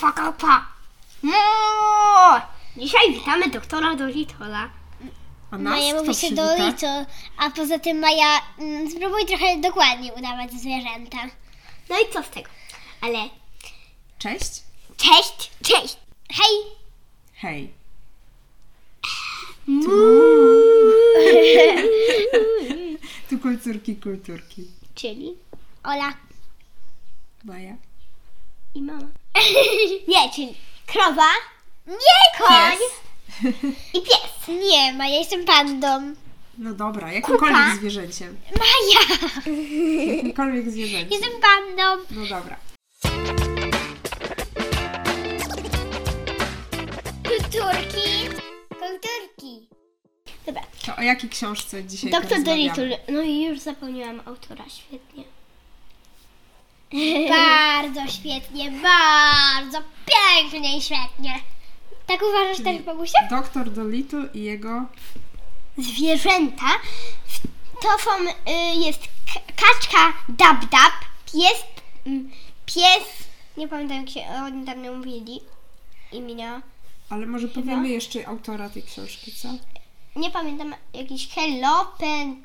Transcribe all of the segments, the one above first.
Kwa, kwa, kwa. No. Dzisiaj witamy doktora Dolitola. A nas Maja kto mówi się przywita? Dolito, a poza tym Maja, mm, spróbuj trochę dokładnie udawać zwierzęta. No i co z tego? Ale Cześć. cześć, cześć. Hej! Hej. Tu kulturki, kulturki. Czyli Ola. Maja. i mama. Nie, czyli krowa Nie, koń. I pies. Nie, Maja, jestem pandą. No dobra, jakimkolwiek Kupa. zwierzęciem. Maja! Jakimkolwiek zwierzęciem. Jestem pandą. No dobra. Kulturki. Kulturki. Dobra. To o jakiej książce dzisiaj Doktor porozmawiamy? Dolittle. No i już zapomniałam autora, świetnie. Bardzo świetnie, bardzo pięknie i świetnie. Tak uważasz też, babusia? Doktor Dolittle i jego... Zwierzęta to są, y, jest k- kaczka Dab Dab, pies, mm, pies, nie pamiętam jak się oni tam nie mówili imienia. Ale może powiemy jeszcze autora tej książki, co? Nie pamiętam, jakiś Hellopen.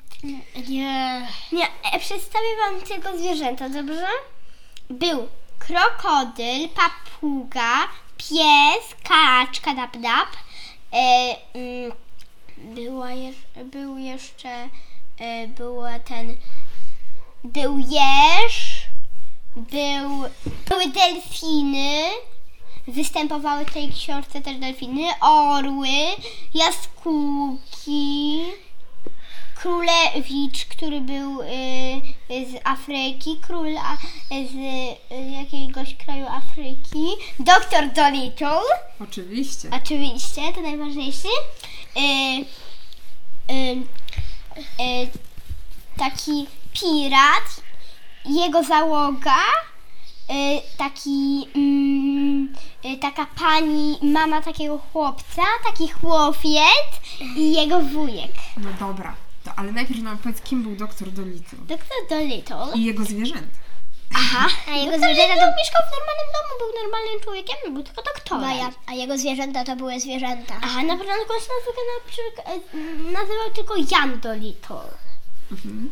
Nie. Nie, e, przedstawię wam tylko zwierzęta, dobrze? Był krokodyl, papuga, pies, kaczka, dab, dab. E, mm, była jeż- był jeszcze, e, był ten, był jeż, był, były delfiny, występowały w tej książce też delfiny, orły, jaskółki, królewicz, który był y, z Afryki, król a, z y, jakiegoś kraju Afryki, doktor Dolittle, Oczywiście. oczywiście, to najważniejszy, y, y, taki pirat, jego załoga, y, taki, mm, taka pani, mama takiego chłopca, taki chłopiec i jego wujek. No dobra. To, ale najpierw nam powiedz, kim był doktor Dolittle Doktor Dolittle. i jego zwierzęta. Aha. A jego Doktor zwierzęta to- mieszkał w normalnym domu, był normalnym człowiekiem, nie był tylko doktorem. Maja, a jego zwierzęta to były zwierzęta. Aha, na początku się nazywał, na przykład, e, nazywał tylko Jan Dolittle. Mhm.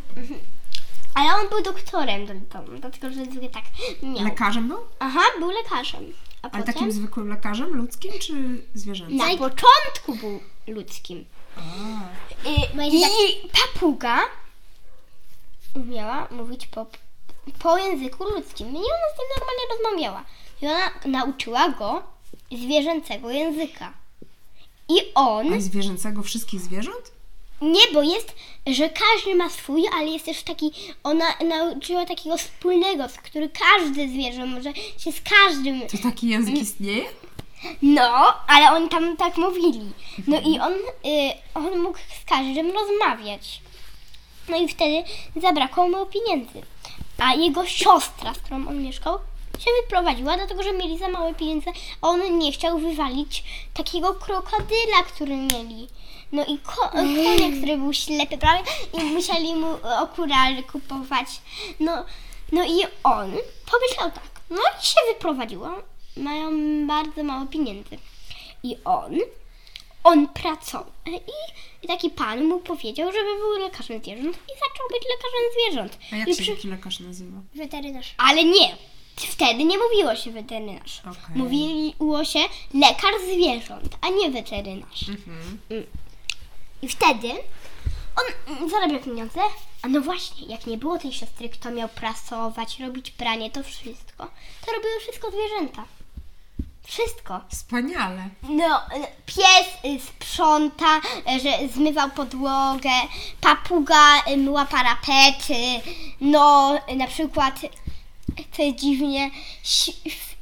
Ale on był doktorem Dolittle, dlatego że tak miał. Lekarzem był? Aha, był lekarzem. A Ale potem takim zwykłym lekarzem, ludzkim czy zwierzęcym? na początku był ludzkim. A. Jest I papuga umiała mówić po, po języku ludzkim. I ona z nim normalnie rozmawiała. I ona nauczyła go zwierzęcego języka. I on, A zwierzęcego wszystkich zwierząt? Nie, bo jest, że każdy ma swój, ale jest też taki, ona nauczyła takiego wspólnego, z który każde zwierzę może się z każdym To taki język istnieje? No, ale oni tam tak mówili. No i on, y, on mógł z każdym rozmawiać. No i wtedy zabrakło mu pieniędzy. A jego siostra, z którą on mieszkał, się wyprowadziła, dlatego że mieli za małe pieniądze, a on nie chciał wywalić takiego krokodyla, który mieli. No i ko- konia, który był ślepy prawie i musieli mu okulary kupować. No, no i on pomyślał tak, no i się wyprowadziła. Mają bardzo mało pieniędzy. I on, on pracował. I, taki pan mu powiedział, żeby był lekarzem zwierząt i zaczął być lekarzem zwierząt. A jak I się przy- taki lekarz nazywa? Weterynarz. Ale nie. Wtedy nie mówiło się weterynarz. Okej. Mówiło się lekarz zwierząt, a nie weterynarz. Mhm. I wtedy on zarabiał pieniądze, a no właśnie, jak nie było tej siostry, kto miał prasować, robić pranie, to wszystko, to robiły wszystko zwierzęta. Wszystko. Wspaniale. No, pies y, sprząta, y, że zmywał podłogę, papuga y, myła parapety, no, na przykład, to jest dziwnie,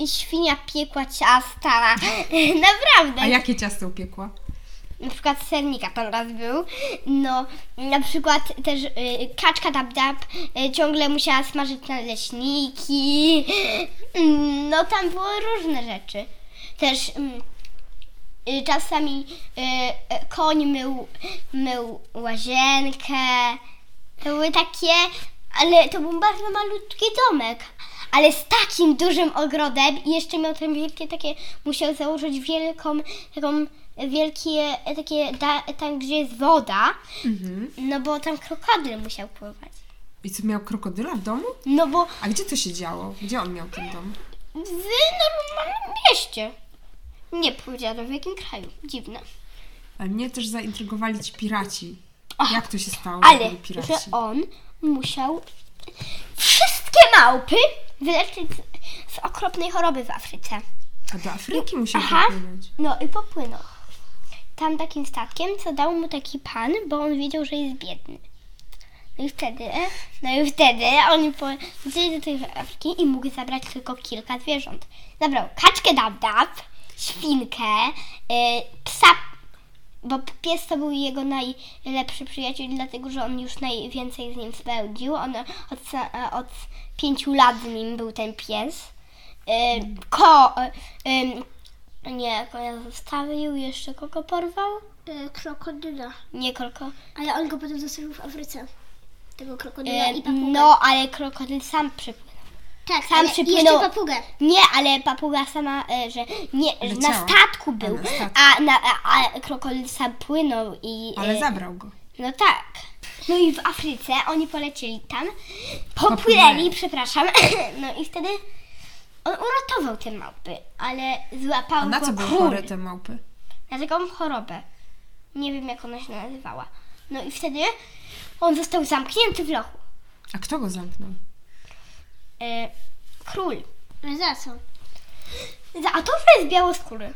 świnia piekła ciasta, naprawdę A jakie ciasto upiekła? Na przykład sernika pan raz był, no na przykład też y, kaczka dab dab y, ciągle musiała smażyć naleśniki, Mm, no tam było różne rzeczy. Też mm, y, czasami y, y, koń mył, mył łazienkę, to były takie, ale to był bardzo malutki domek, ale z takim dużym ogrodem i jeszcze miał tam wielkie takie, musiał założyć wielką, taką wielkie, takie, da, tam gdzie jest woda, Mhm. no bo tam krokodyl musiał pływać. I co, miał krokodyla w domu? No bo A gdzie to się działo? Gdzie on miał ten dom? w normalnym mieście. Nie powiedziano w jakim kraju. Dziwne. Ale mnie też zaintrygowali ci piraci. Jak to się stało, Ale, piraci? że on musiał wszystkie małpy wyleczyć z, z okropnej choroby w Afryce. A do Afryki musiał popłynąć. No i popłynął. Tam takim statkiem, co dał mu taki pan, bo on wiedział, że jest biedny. No i wtedy, no i wtedy oni polecieli do tej Afryki i mógł zabrać tylko kilka zwierząt. Zabrał kaczkę dab świnkę, y, psa, bo pies to był jego najlepszy przyjaciel, dlatego że on już najwięcej z nim spędził. On od, od pięciu lat z nim był ten pies. Y, ko, y, nie, konia zostawił, jeszcze kogo porwał? E, krokodyla. Nie kolko. Ale on go potem zostawił w Afryce. Tego krokodyla Y, i papugę. no, ale krokodyl sam przypłynął. tak, sam ale przypłynął. jeszcze papugę. Nie, ale papuga sama, e, że nie, że na Leciała. statku A, był, na statku. a, na, a, a krokodyl sam płynął i... Ale e, zabrał go. No tak. No i w Afryce oni polecieli tam, Popłynęli. popłynęli, przepraszam, no i wtedy on uratował te małpy, ale złapał A na go co były król. chore te małpy? Na taką chorobę. Nie wiem, jak ona się nazywała. No i wtedy on został zamknięty w lochu. A kto go zamknął? E, król. Za co? Za a to, że jest białoskóry.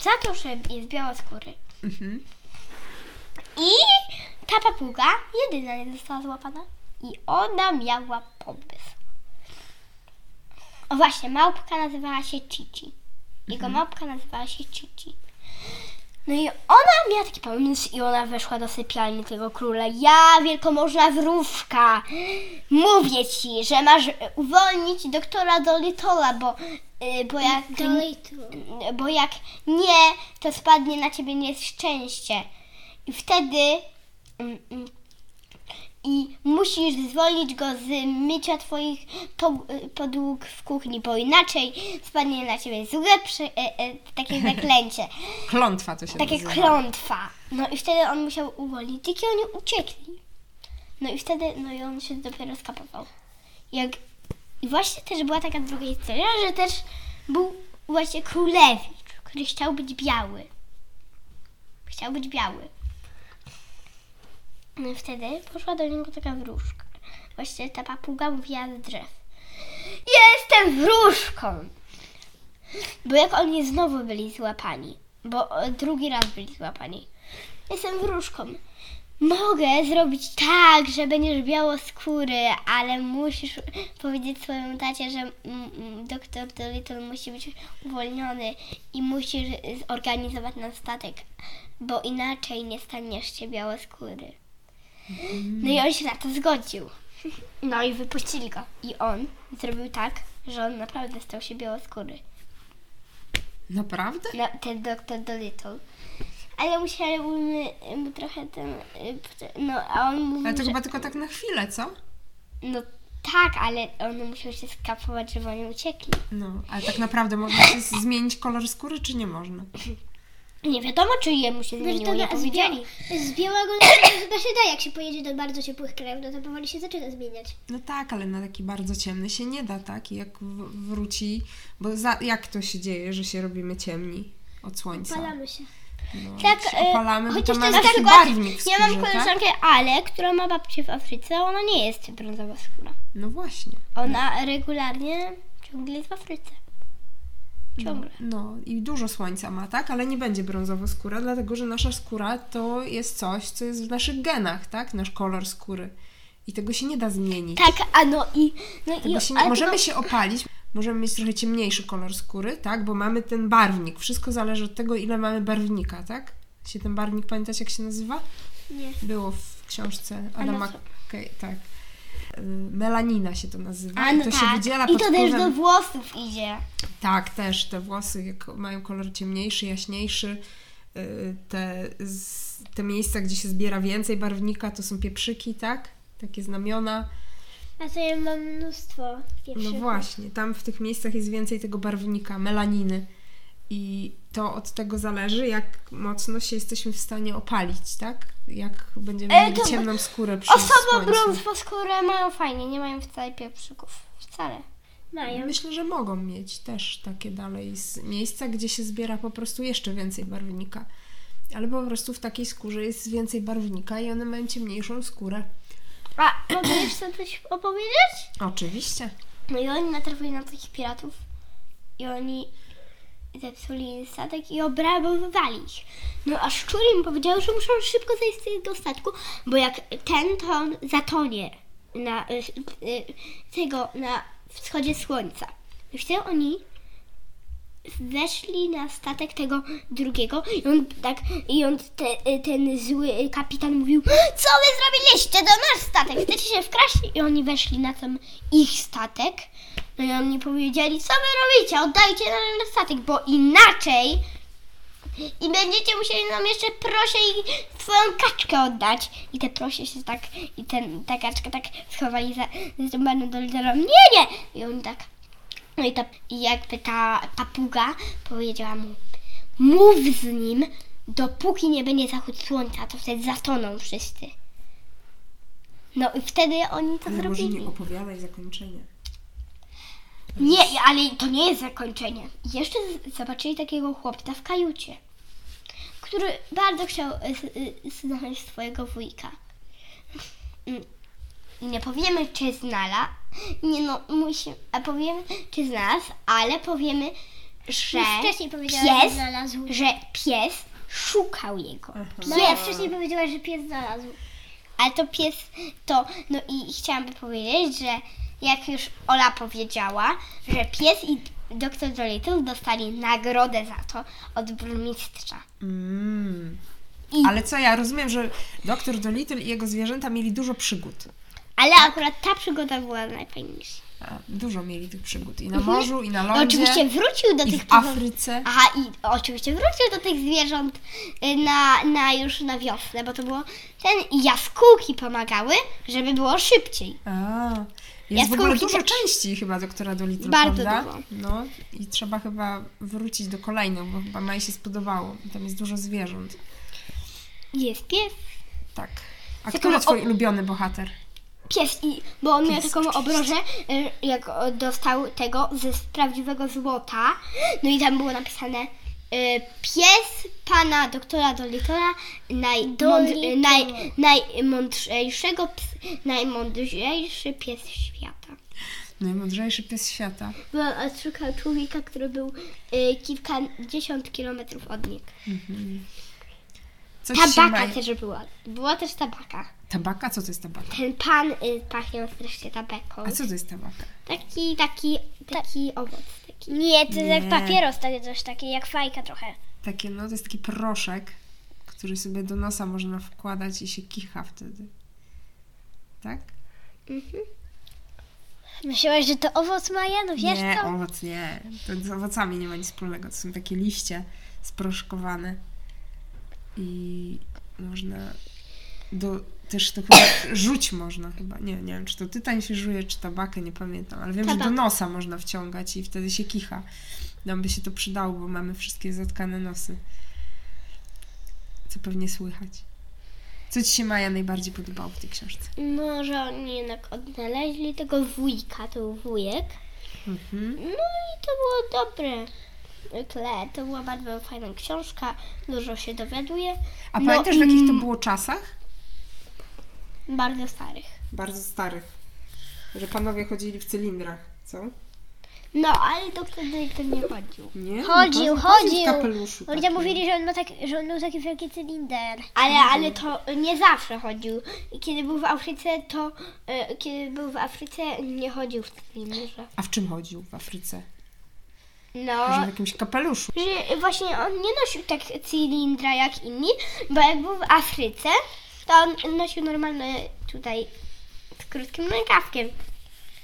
Za to, że jest białoskóry. Mhm. I ta papuga jedyna nie została złapana. I ona miała pomysł. O właśnie, małpka nazywała się Cici. Jego małpka nazywała się Cici. No i ona miała taki pomysł i ona weszła do sypialni tego króla. Ja, wielkomożna wróżka, mówię ci, że masz e, uwolnić doktora Dolitola, bo, y, bo jak... Bo jak nie, to spadnie na ciebie nieszczęście. I wtedy. I musisz zwolnić go z mycia twoich po- podłóg w kuchni, bo inaczej spadnie na ciebie złe przy, e, e, takie zaklęcie, Klątwa to się takie nazywa. klątwa. No i wtedy on musiał uwolnić, dzięki oni uciekli. No i wtedy, no i on się dopiero skapował. Jak, I właśnie też była taka druga historia, że też był właśnie królewicz, który chciał być biały. Chciał być biały. No wtedy poszła do niego taka wróżka. Właśnie ta papuga mówiła z drzew. Jestem wróżką! Bo jak oni znowu byli złapani, bo e, drugi raz byli złapani. Jestem wróżką. Mogę zrobić tak, że będziesz białoskóry, ale musisz powiedzieć swojemu tacie, że mm, mm, doktor Dolittle musi być uwolniony i musisz zorganizować nam statek, bo inaczej nie staniesz się białoskóry. No i on się na to zgodził. No i wypuścili go. I on zrobił tak, że on naprawdę stał się białoskóry. Naprawdę? No, ten doktor Dolittle. Ale musieliśmy mu trochę ten... y, No, a on mówił, Ale to że... chyba tylko tak na chwilę, co? No tak, ale on musiał się skapować, żeby oni uciekli. No, ale tak naprawdę można się zmienić kolor skóry, czy nie można? Nie wiadomo, czy jemu się zmieniło, nie z, powiedzieli. z białego na chyba się da, jak się pojedzie do bardzo ciepłych krajów, no to powoli się zaczyna zmieniać. No tak, ale na taki bardzo ciemny się nie da, tak? I jak wróci, bo za, jak to się dzieje, że się robimy ciemni od słońca? Palamy się. No, Tak, się e, opalamy, bo to chociaż ma ten taki barwnik w ja mam skórze, tak? koleżankę Ale, która ma babcię w Afryce, ona nie jest brązowa skóra. No właśnie. Ona regularnie ciągle jest w Afryce. Ciągle. No i dużo słońca ma, tak? Ale nie będzie brązowo skóra, dlatego że nasza skóra to jest coś, co jest w naszych genach, tak? Nasz kolor skóry. I tego się nie da zmienić. Tak, a no i... No Tego i się nie, możemy tylko- się opalić, możemy mieć trochę ciemniejszy kolor skóry, tak? Bo mamy ten barwnik. Wszystko zależy od tego, ile mamy barwnika, tak? Się ten barwnik, pamiętacie jak się nazywa? Nie. Było w książce Adama, no co? Kej- tak. Y, Melanina się to nazywa. A no to tak. się wydziela I to też wpływem... do włosów idzie. Tak, też te włosy jak mają kolor ciemniejszy, jaśniejszy. y, Te, te miejsca, gdzie się zbiera więcej barwnika, to są pieprzyki, tak? Takie znamiona. A to ja mam mnóstwo No pieprzyków. właśnie, tam w tych miejscach jest więcej tego barwnika, melaniny. I to od tego zależy, jak mocno się jesteśmy w stanie opalić, tak? Jak będziemy E, mieli to- ciemną skórę przy Osoby słońcu. brązową skórę mają fajnie, nie mają wcale pieprzyków. Wcale. Mają. Myślę, że mogą mieć też takie dalej z miejsca, gdzie się zbiera po prostu jeszcze więcej barwnika. Ale po prostu w takiej skórze jest więcej barwnika i one mają ciemniejszą skórę. A mogę jeszcze coś opowiedzieć? Oczywiście. No i oni natrafili na takich piratów i oni zepsuli statek i obrabowywali ich. No a szczur im powiedział, że muszą szybko zejść tego statku, bo jak ten, to on zatonie na y, y, tego, na wschodzie słońca. I wtedy oni weszli na statek tego drugiego i on tak, i on te, ten zły kapitan mówił co wy zrobiliście, to nasz statek, chcecie się wkraść? I oni weszli na ten ich statek no i oni powiedzieli, co wy robicie, oddajcie nam statek, bo inaczej i będziecie musieli nam jeszcze prosie i swoją kaczkę oddać. I te prosie się tak, i ten, ta kaczka tak schowali za, za do lidera. Nie, nie! I oni tak, no i, ta, i jakby ta papuga powiedziała mu, mów z nim, dopóki nie będzie zachód słońca, to wtedy zatoną wszyscy. No i wtedy oni to może zrobili. nie opowiadaj zakończenia. Nie, ale to nie jest zakończenie. Jeszcze z- zobaczyli takiego chłopca w kajucie, który bardzo chciał e, e, znaleźć swojego wujka. Mm. Nie powiemy, czy znalazł. Nie no, musi, a powiemy, czy znalazł, ale powiemy, że Już wcześniej powiedziałaś, że pies, znalazł. że pies szukał jego. No ja wcześniej powiedziałaś, że pies znalazł. Ale to pies to, no i chciałam powiedzieć, że jak już Ola powiedziała, że pies i doktor Dolittle dostali nagrodę za to od burmistrza. Mm. I- Ale co, ja rozumiem, że doktor Dolittle i jego zwierzęta mieli dużo przygód. Ale akurat ta przygoda była najfajniejsza. A, Dużo mieli tych przygód. I na morzu, i na lądzie. oczywiście wrócił do i tych w Afryce. Aha, i oczywiście wrócił do tych zwierząt y, na, na już na wiosnę, bo to było ten i jaskółki pomagały, żeby było szybciej. A, jest w ogóle dużo części chyba doktora Dolittle, Bardzo prawda? dużo. No i trzeba chyba wrócić do kolejnych, bo chyba Maj się spodobało. Tam jest dużo zwierząt. Jest pies, Tak. A Tylko który twój ulubiony bohater? pies i, bo on miał Pies, taką oczywiście. obrożę, y, jak dostał tego ze prawdziwego złota, no i tam było napisane pies pana doktora najmądr, Dolittle. naj, najmądrzejszego, ps, najmądrzejszy pies świata. Najmądrzejszy pies świata. Bo on szukał człowieka, który był y, kilkadziesiąt kilometrów od niego. Coś się Tabaka Maj... też była. Była też tabaka. Tabaka? Co to jest tabaka? Ten pan y, pachniał strasznie tabaką. A co to jest tabaka? Taki, taki, taki owoc. Taki. Nie, to jest jak Nie. papieros, takie coś takie, jak fajka trochę. Takie, no to jest taki proszek, który sobie do nosa można wkładać i się kicha wtedy. Tak? Myślałaś, że to owoc Maja? No wiesz nie, co? owoc nie. To z owocami nie ma nic wspólnego. To są takie liście sproszkowane. I można do... Też to chyba rzuć można chyba. Nie, nie wiem, czy to tytań się żuje, czy tabakę, nie pamiętam. Ale wiem, że do Tabak. nosa można wciągać i wtedy się kicha. Nam by się to przydało, bo mamy wszystkie zatkane nosy. Co pewnie słychać. Co Ci się, Maja, najbardziej podobało w tej książce? No, że oni jednak odnaleźli tego wujka, to był wujek. Mhm. No i to było dobre. Tle, to była bardzo fajna książka, dużo się dowiaduje. A No pamiętasz, w jakich to było czasach? Bardzo starych. Bardzo starych. Że panowie chodzili w cylindrach, co? No, ale to wtedy to nie chodził. Nie? Chodził, No, chodził. W kapeluszu Ludzie takim. mówili, że on, ma tak, że on miał taki wielki cylinder. Ale, ale to nie zawsze chodził. I Kiedy był w Afryce, to e, kiedy był w Afryce, nie chodził w cylindrze. A w czym chodził w Afryce? No, Że w jakimś kapeluszu. że właśnie on nie nosił tak cylindra jak inni, bo jak był w Afryce, to on nosił normalny tutaj z krótkim rękawkiem.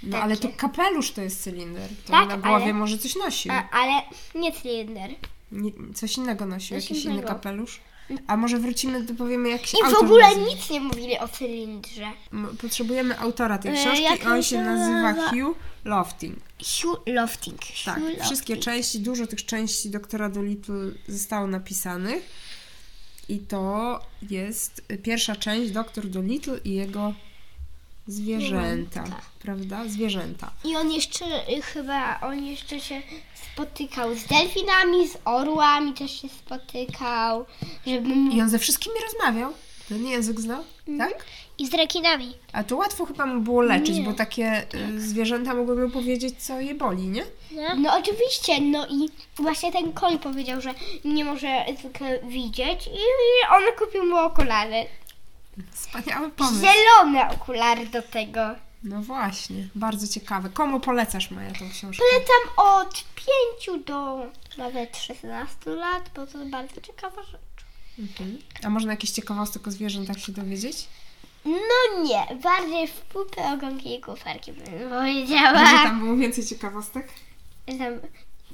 No ale to kapelusz to jest cylinder. To Tak, na głowie ale- może coś nosił. A, ale nie cylinder. Nie, coś innego nosił, Coś jakiś inny innego. kapelusz. A może wrócimy, to powiemy jak się I w ogóle nazywa. nic nie mówili o cylindrze. Potrzebujemy autora tej E, książki, jak on się nazywa? Hugh Lofting. Hugh Lofting. Tak, Hugh Lofting. wszystkie części, dużo tych części doktora Dolittle zostało napisanych. I to jest pierwsza część Doktor Dolittle i jego zwierzęta, Zwierzęta. prawda? Zwierzęta. I on jeszcze y, chyba, on jeszcze się spotykał z delfinami, z orłami też się spotykał, żeby. I on ze wszystkimi rozmawiał. Ten język znał, Mhm. tak? I z rekinami. A to łatwo chyba mu było leczyć, Nie. bo takie y, zwierzęta mogłyby powiedzieć, co je boli, nie? Nie? No oczywiście, no i właśnie ten koń powiedział, że nie może zwykle widzieć i on kupił mu okulary. Wspaniały pomysł. Zielone okulary do tego. No właśnie, bardzo ciekawe. Komu polecasz, Maja, tą książkę? Polecam od 5 do nawet 16 lat, bo to bardzo ciekawa rzecz. Mhm. A można jakieś ciekawostek o zwierzętach się dowiedzieć? No nie, bardziej w pupę, ogonki i kuferki bym Może powiedziała. tam było więcej ciekawostek? Tam,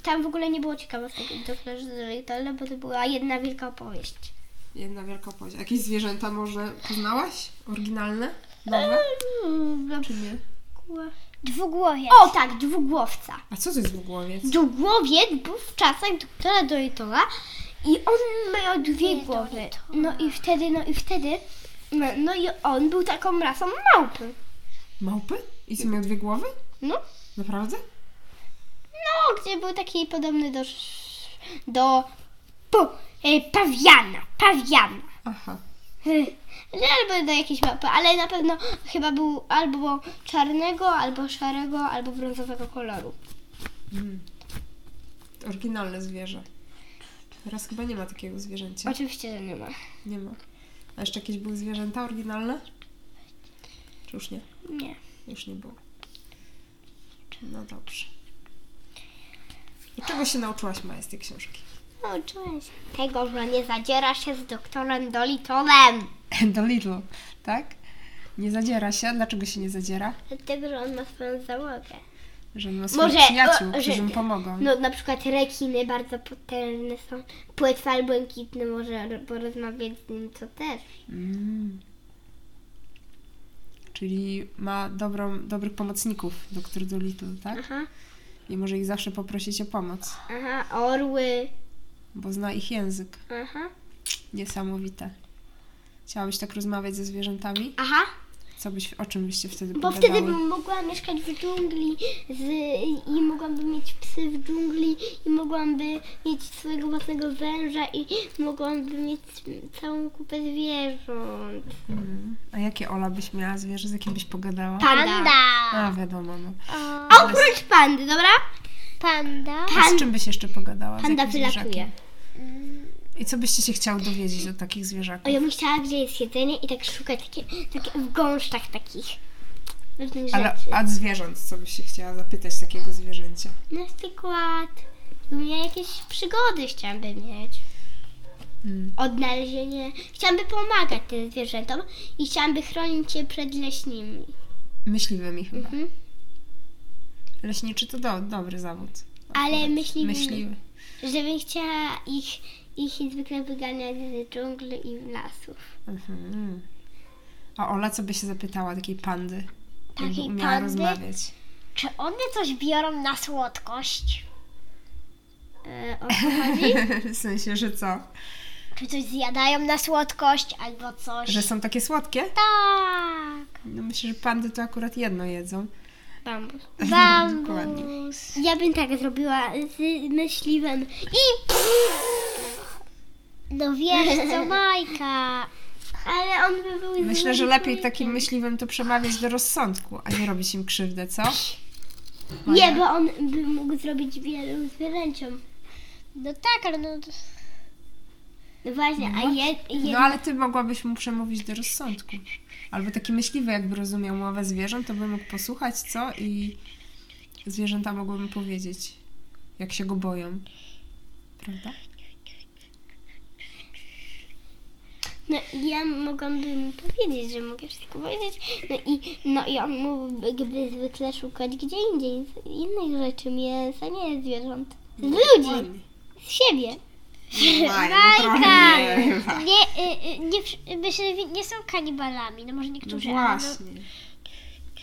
tam w ogóle nie było ciekawostek do Dolittle, bo to była jedna wielka opowieść. Jedna wielka opowieść. Jakieś zwierzęta może poznałaś? Oryginalne? Nowe? Mm, Czy nie? Dwugłowie. O tak, dwugłowca. A co to jest dwugłowiec? Dwugłowiec był w czasach doktora Dolittle i on miał dwie głowy. No i wtedy, no i wtedy, no, no i on był taką rasą małpy. Małpy? I co, miał dwie głowy? No, Naprawdę? no gdzie był taki podobny do, do, po, e, pawiana, pawiana. Aha. Że Albo do jakiejś mapy, ale na pewno chyba był albo czarnego, albo szarego, albo brązowego koloru. Mm. Oryginalne zwierzę. Teraz chyba nie ma takiego zwierzęcia. Oczywiście, że nie ma. Nie ma. A jeszcze jakieś były zwierzęta oryginalne? Czy już nie? Nie. Już nie było. No dobrze. I czego się nauczyłaś, Maja, z tej książki? Nauczyłem się tego, że nie zadziera się z doktorem Dolitolem. Do Lidl, tak? Nie zadziera się. Dlaczego się nie zadziera? Dlatego, że on ma swoją załogę. Że ma swoich Może, przyjaciół, o, którzy że- mu pomogą. No na przykład rekiny bardzo potężne są. Płetwal błękitny może ro- porozmawiać z nim, co też. Mm. Czyli ma dobrą, dobrych pomocników, doktor Dolittle, tak? Aha, I może ich zawsze poprosić o pomoc, aha, orły. bo zna ich język. Aha, Niesamowite. Chciałabyś tak rozmawiać ze zwierzętami? aha. Co byś, o czym byście wtedy Bo pogadały? wtedy bym mogła mieszkać w dżungli z, i mogłabym mieć psy w dżungli i mogłabym mieć swojego własnego węża i mogłabym mieć całą kupę zwierząt. Mm. A jakie Ola byś miała zwierzę, z jakim byś pogadała? Panda. A, wiadomo, no. O, Oprócz pandy, dobra? panda. A z czym byś jeszcze pogadała? Z Panda jakim wylatuje. I co byście się chciały dowiedzieć od takich zwierzaków? O, ja bym chciała, gdzie jest jedzenie i tak szukać takie, takie w gąszczach takich Ale a zwierząt, co byś się chciała zapytać takiego zwierzęcia? Na przykład u mnie jakieś przygody chciałabym mieć. Mm. Odnalezienie. Chciałabym pomagać tym zwierzętom i chciałabym chronić je przed leśnymi. Myśliwymi chyba. Mhm. Leśniczy to do, dobry zawód. Ale myśliwy- Myśliwy. Żebym chciała ich, ich zwykle wyganiać z dżungli i lasów. Mhm. A Ola co by się zapytała takiej pandy? Takiej umiała pandy? rozmawiać. Czy one coś biorą na słodkość? E, o co chodzi? w sensie, że co? Czy coś zjadają na słodkość albo coś? Że są takie słodkie? Tak. No myślę, że pandy to akurat jedno jedzą. Bambus. Dokładnie. Bambus. Ja bym tak zrobiła z myśliwym i No wiesz co, Majka. ale on by był Myślę, że lepiej takim myśliwym to przemawiać do rozsądku, a nie robić im krzywdę, co? Nie, bo on by mógł zrobić wielu zwierzęciom. No tak, ale no... No właśnie, a je, je, No ale ty mogłabyś mu przemówić do rozsądku. Albo taki myśliwy, jakby rozumiał mowę zwierząt, to by mógł posłuchać, co? I zwierzęta mogłyby powiedzieć, jak się go boją. Prawda? No, ja mogłabym mu powiedzieć, że mogę wszystko powiedzieć. No i, no i on mógłby zwykle szukać gdzie indziej, z innych rzeczy, mięsa, nie zwierząt. Z ludzi, Dokładnie. z siebie. No Maja, no Majka! nie y, y, nie, wsz- myślę, nie są kanibalami, no może No niektórzy, ale właśnie.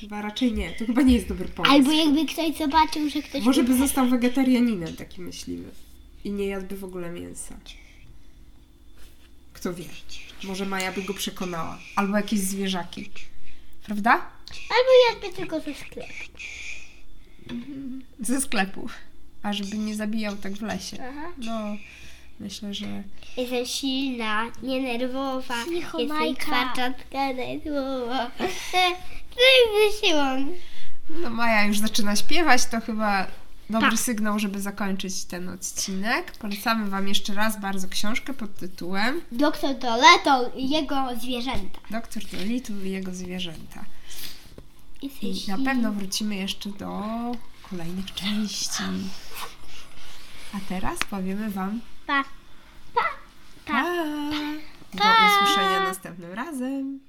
Chyba raczej nie. To chyba nie jest dobry pomysł. Albo jakby ktoś zobaczył, że ktoś... Może by został wegetarianinem taki myśliwy. I nie jadłby w ogóle mięsa. Kto wie. Może Maja by go przekonała. Albo jakieś zwierzaki. Prawda? Albo jadłby tylko ze sklepu. Ze sklepu. A żeby nie zabijał tak w lesie. Aha. No, myślę, że... Jestem silna, nienerwowa. Cicho, Jestem Majka. kwarczatka. No Maja już zaczyna śpiewać, to chyba dobry Tak. sygnał, żeby zakończyć ten odcinek. Polecamy Wam jeszcze raz bardzo książkę pod tytułem Doktor Doleto i jego zwierzęta. Doktor Dolittle i jego zwierzęta. I na pewno wrócimy jeszcze do kolejnych części. A teraz powiemy Wam pa. pa! Do usłyszenia następnym razem.